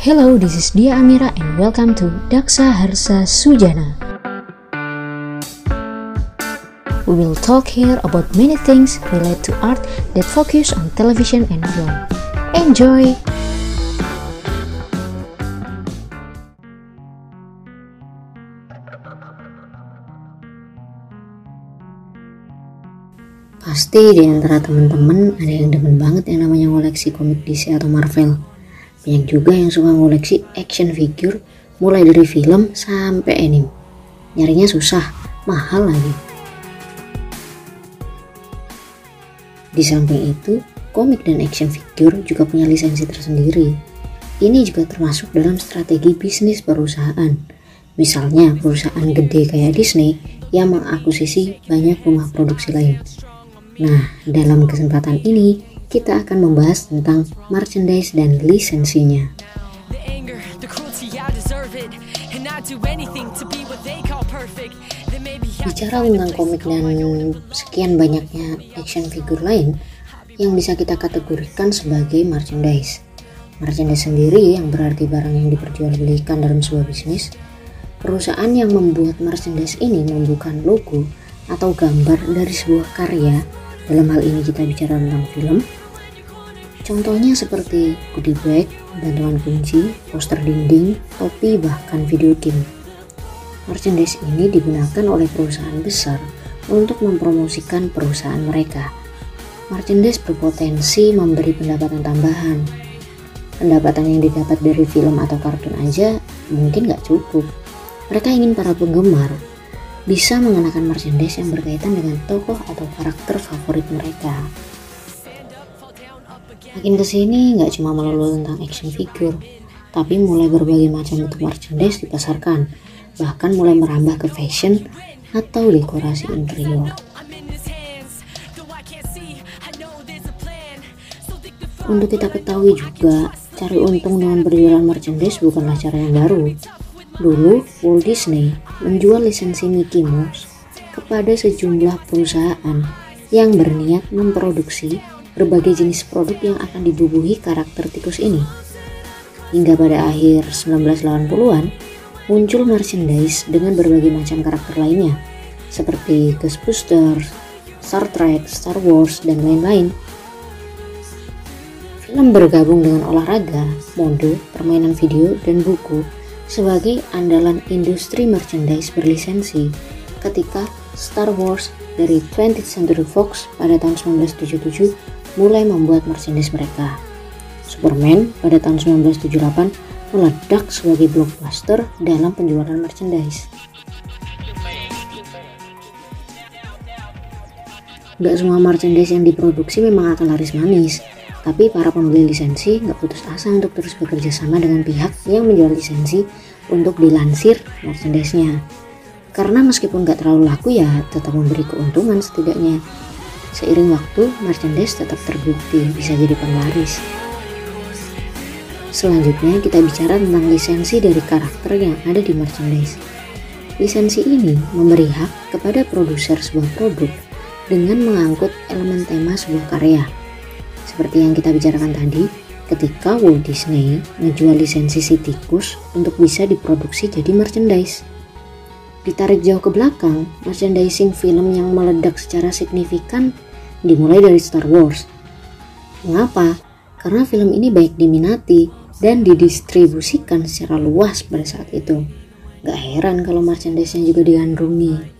Hello, this is Dia Amira and welcome to Daksa Harsa Sujana. We will talk here about many things related to art that focus on television and film. Enjoy! Pasti di antara teman-teman ada yang demen banget yang namanya koleksi komik DC atau Marvel. Banyak juga yang suka ngoleksi action figure mulai dari film sampai anime. Nyarinya susah, mahal lagi. Di samping itu, komik dan action figure juga punya lisensi tersendiri. Ini juga termasuk dalam strategi bisnis perusahaan. Misalnya perusahaan gede kayak Disney yang mengakuisisi banyak rumah produksi lain. Nah, dalam kesempatan ini kita akan membahas tentang merchandise dan lisensinya. Bicara tentang komik dan sekian banyaknya action figure lain yang bisa kita kategorikan sebagai merchandise. Merchandise sendiri yang berarti barang yang diperjualbelikan dalam sebuah bisnis. Perusahaan yang membuat merchandise ini membuka logo atau gambar dari sebuah karya dalam hal ini kita bicara tentang film. Contohnya seperti goodie bag, bantuan kunci, poster dinding, topi, bahkan video game. Merchandise ini digunakan oleh perusahaan besar untuk mempromosikan perusahaan mereka. Merchandise berpotensi memberi pendapatan tambahan. Pendapatan yang didapat dari film atau kartun aja mungkin gak cukup. Mereka ingin para penggemar bisa mengenakan merchandise yang berkaitan dengan tokoh atau karakter favorit mereka. Makin ke sini nggak cuma melulu tentang action figure, tapi mulai berbagai macam bentuk merchandise dipasarkan, bahkan mulai merambah ke fashion atau dekorasi interior. Untuk kita ketahui juga, cari untung dengan berjualan merchandise bukanlah cara yang baru. Dulu, Walt Disney menjual lisensi Mickey Mouse kepada sejumlah perusahaan yang berniat memproduksi berbagai jenis produk yang akan dibubuhi karakter tikus ini. Hingga pada akhir 1980-an, muncul merchandise dengan berbagai macam karakter lainnya, seperti Ghostbusters, Star Trek, Star Wars, dan lain-lain. Film bergabung dengan olahraga, mode, permainan video, dan buku sebagai andalan industri merchandise berlisensi ketika Star Wars dari 20th Century Fox pada tahun 1977 mulai membuat merchandise mereka. Superman pada tahun 1978 meledak sebagai blockbuster dalam penjualan merchandise. Gak semua merchandise yang diproduksi memang akan laris manis, tapi para pembeli lisensi nggak putus asa untuk terus bekerja sama dengan pihak yang menjual lisensi untuk dilansir merchandise-nya. Karena meskipun nggak terlalu laku ya tetap memberi keuntungan setidaknya. Seiring waktu, merchandise tetap terbukti bisa jadi penglaris. Selanjutnya kita bicara tentang lisensi dari karakter yang ada di merchandise. Lisensi ini memberi hak kepada produser sebuah produk dengan mengangkut elemen tema sebuah karya seperti yang kita bicarakan tadi, ketika Walt Disney menjual lisensi si tikus untuk bisa diproduksi jadi merchandise. Ditarik jauh ke belakang, merchandising film yang meledak secara signifikan dimulai dari Star Wars. Mengapa? Karena film ini baik diminati dan didistribusikan secara luas pada saat itu. Gak heran kalau merchandise-nya juga digandrungi.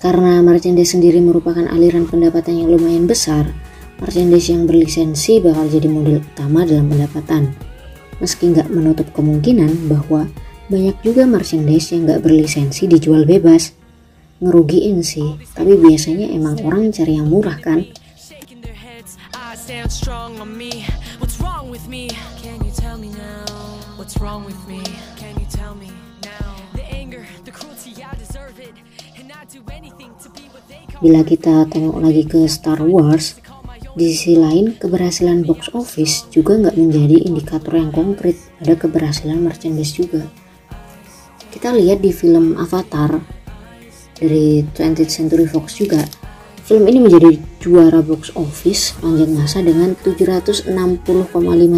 Karena merchandise sendiri merupakan aliran pendapatan yang lumayan besar, merchandise yang berlisensi bakal jadi model utama dalam pendapatan. Meski nggak menutup kemungkinan bahwa banyak juga merchandise yang nggak berlisensi dijual bebas. Ngerugiin sih, tapi biasanya emang orang cari yang murah kan? Bila kita tengok lagi ke Star Wars, di sisi lain keberhasilan box office juga nggak menjadi indikator yang konkret. Pada keberhasilan merchandise juga. Kita lihat di film Avatar dari 20th Century Fox juga, Film ini menjadi juara box office panjang masa dengan 760,5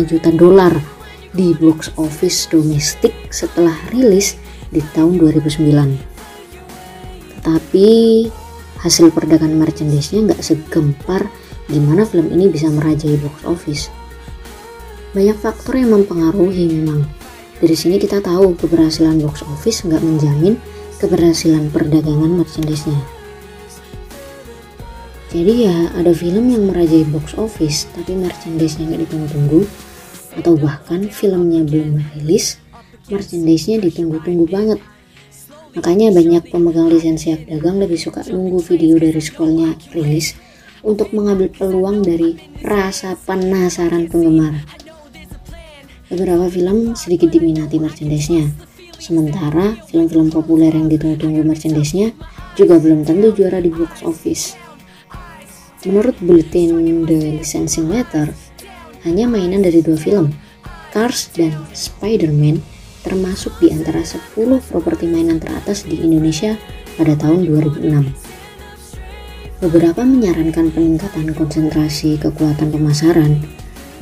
juta dolar di box office domestik setelah rilis di tahun 2009. Tetapi hasil perdagangan merchandise-nya nggak segempar gimana film ini bisa merajai box office. Banyak faktor yang mempengaruhi memang. Dari sini kita tahu keberhasilan box office nggak menjamin keberhasilan perdagangan merchandise-nya. Jadi ya ada film yang merajai box office tapi merchandise-nya nggak ditunggu-tunggu atau bahkan filmnya belum rilis, merchandise-nya ditunggu-tunggu banget. Makanya banyak pemegang lisensi hak dagang lebih suka nunggu video dari sekolahnya rilis untuk mengambil peluang dari rasa penasaran penggemar. Beberapa film sedikit diminati merchandise-nya, sementara film-film populer yang ditunggu-tunggu merchandise-nya juga belum tentu juara di box office. Menurut Bulletin The Licensing Letter, hanya mainan dari dua film, Cars dan Spider-Man, termasuk di antara 10 properti mainan teratas di Indonesia pada tahun 2006. Beberapa menyarankan peningkatan konsentrasi kekuatan pemasaran.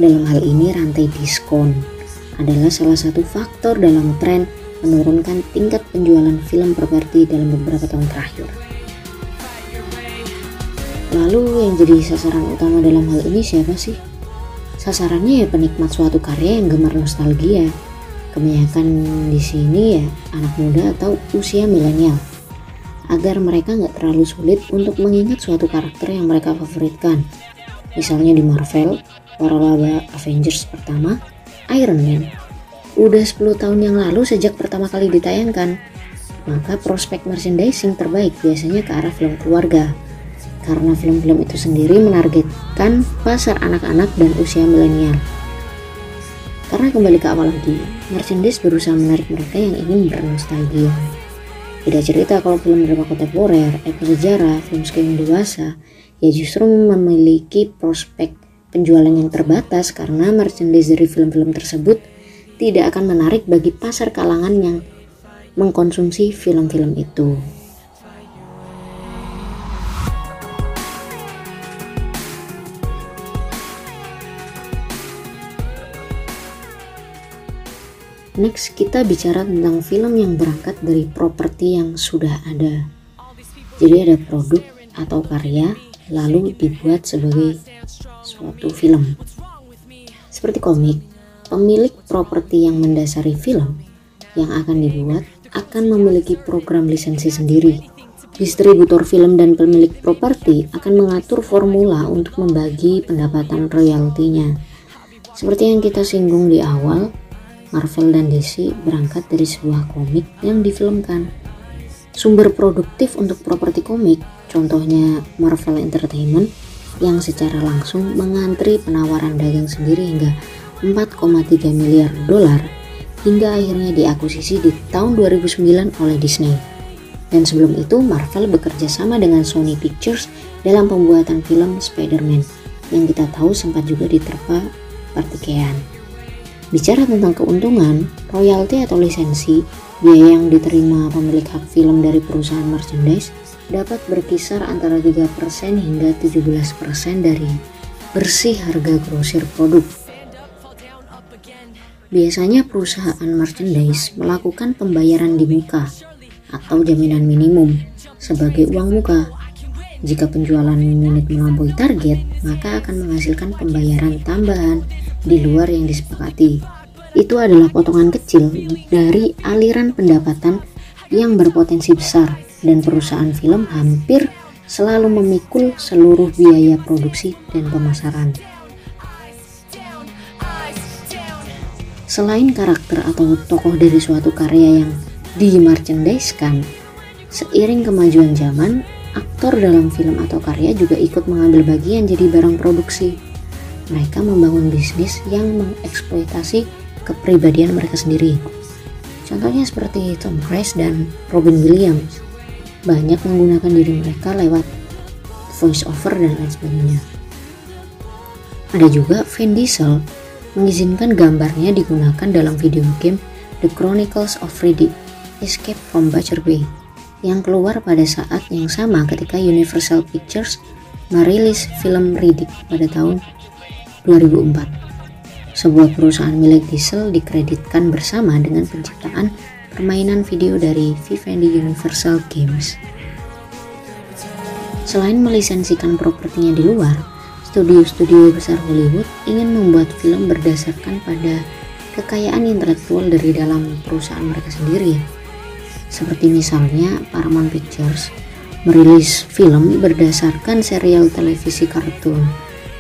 Dalam hal ini rantai diskon adalah salah satu faktor dalam tren menurunkan tingkat penjualan film properti dalam beberapa tahun terakhir. Lalu yang jadi sasaran utama dalam hal ini siapa sih? Sasarannya ya penikmat suatu karya yang gemar nostalgia. Kebanyakan di sini ya anak muda atau usia milenial. Agar mereka nggak terlalu sulit untuk mengingat suatu karakter yang mereka favoritkan. Misalnya di Marvel, para laba Avengers pertama, Iron Man. Udah 10 tahun yang lalu sejak pertama kali ditayangkan, maka prospek merchandising terbaik biasanya ke arah film keluarga karena film-film itu sendiri menargetkan pasar anak-anak dan usia milenial. Karena kembali ke awal lagi, merchandise berusaha menarik mereka yang ingin bernostalgia. Tidak cerita kalau film drama kontemporer, epos sejarah, film screen dewasa, ya justru memiliki prospek penjualan yang terbatas karena merchandise dari film-film tersebut tidak akan menarik bagi pasar kalangan yang mengkonsumsi film-film itu. Next, kita bicara tentang film yang berangkat dari properti yang sudah ada. Jadi ada produk atau karya lalu dibuat sebagai suatu film. Seperti komik, pemilik properti yang mendasari film yang akan dibuat akan memiliki program lisensi sendiri. Distributor film dan pemilik properti akan mengatur formula untuk membagi pendapatan royaltinya. Seperti yang kita singgung di awal, Marvel dan DC berangkat dari sebuah komik yang difilmkan. Sumber produktif untuk properti komik, contohnya Marvel Entertainment, yang secara langsung mengantri penawaran dagang sendiri hingga 4,3 miliar dolar hingga akhirnya diakuisisi di tahun 2009 oleh Disney. Dan sebelum itu, Marvel bekerja sama dengan Sony Pictures dalam pembuatan film Spider-Man yang kita tahu sempat juga diterpa pertikaian. Bicara tentang keuntungan, royalti atau lisensi, biaya yang diterima pemilik hak film dari perusahaan merchandise dapat berkisar antara 3% hingga 17% dari bersih harga grosir produk. Biasanya perusahaan merchandise melakukan pembayaran di muka atau jaminan minimum sebagai uang muka. Jika penjualan unit melampaui target, maka akan menghasilkan pembayaran tambahan di luar yang disepakati. Itu adalah potongan kecil dari aliran pendapatan yang berpotensi besar dan perusahaan film hampir selalu memikul seluruh biaya produksi dan pemasaran. Selain karakter atau tokoh dari suatu karya yang di-merchandise-kan, seiring kemajuan zaman, aktor dalam film atau karya juga ikut mengambil bagian jadi barang produksi mereka membangun bisnis yang mengeksploitasi kepribadian mereka sendiri. Contohnya seperti Tom Cruise dan Robin Williams. Banyak menggunakan diri mereka lewat voice over dan lain sebagainya. Ada juga Vin Diesel mengizinkan gambarnya digunakan dalam video game The Chronicles of Riddick Escape from Butcher Bay yang keluar pada saat yang sama ketika Universal Pictures merilis film Riddick pada tahun 2004. Sebuah perusahaan milik Diesel dikreditkan bersama dengan penciptaan permainan video dari Vivendi Universal Games. Selain melisensikan propertinya di luar, studio-studio besar Hollywood ingin membuat film berdasarkan pada kekayaan intelektual dari dalam perusahaan mereka sendiri. Seperti misalnya Paramount Pictures merilis film berdasarkan serial televisi kartun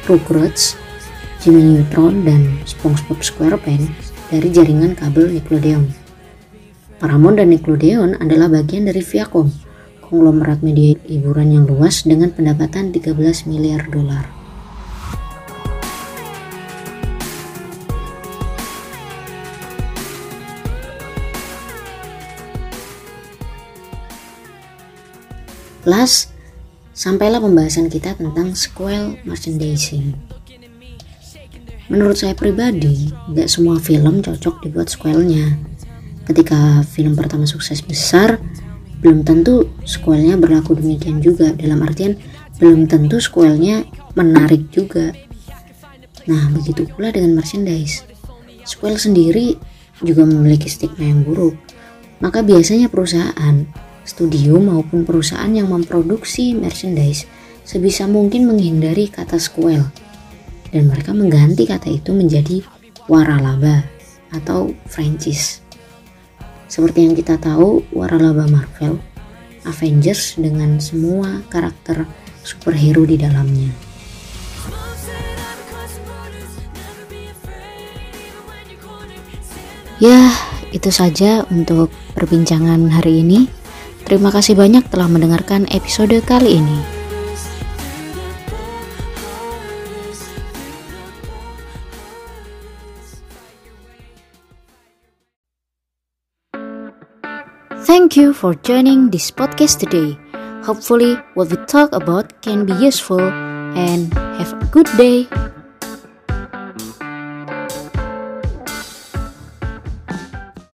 Rugrats, Jimmy Neutron, dan SpongeBob SquarePants dari jaringan kabel Nickelodeon. Paramount dan Nickelodeon adalah bagian dari Viacom, konglomerat media hiburan yang luas dengan pendapatan 13 miliar dolar. Plus, sampailah pembahasan kita tentang sequel merchandising. Menurut saya pribadi, gak semua film cocok dibuat sequelnya. Ketika film pertama sukses besar, belum tentu sequelnya berlaku demikian juga. Dalam artian, belum tentu sequelnya menarik juga. Nah, begitu pula dengan merchandise. Sequel sendiri juga memiliki stigma yang buruk. Maka biasanya perusahaan studio maupun perusahaan yang memproduksi merchandise sebisa mungkin menghindari kata sequel dan mereka mengganti kata itu menjadi waralaba atau franchise. Seperti yang kita tahu, waralaba Marvel, Avengers dengan semua karakter superhero di dalamnya. Ya, itu saja untuk perbincangan hari ini. Terima kasih banyak telah mendengarkan episode kali ini. Thank you for joining this podcast today. Hopefully, what we talk about can be useful and have a good day.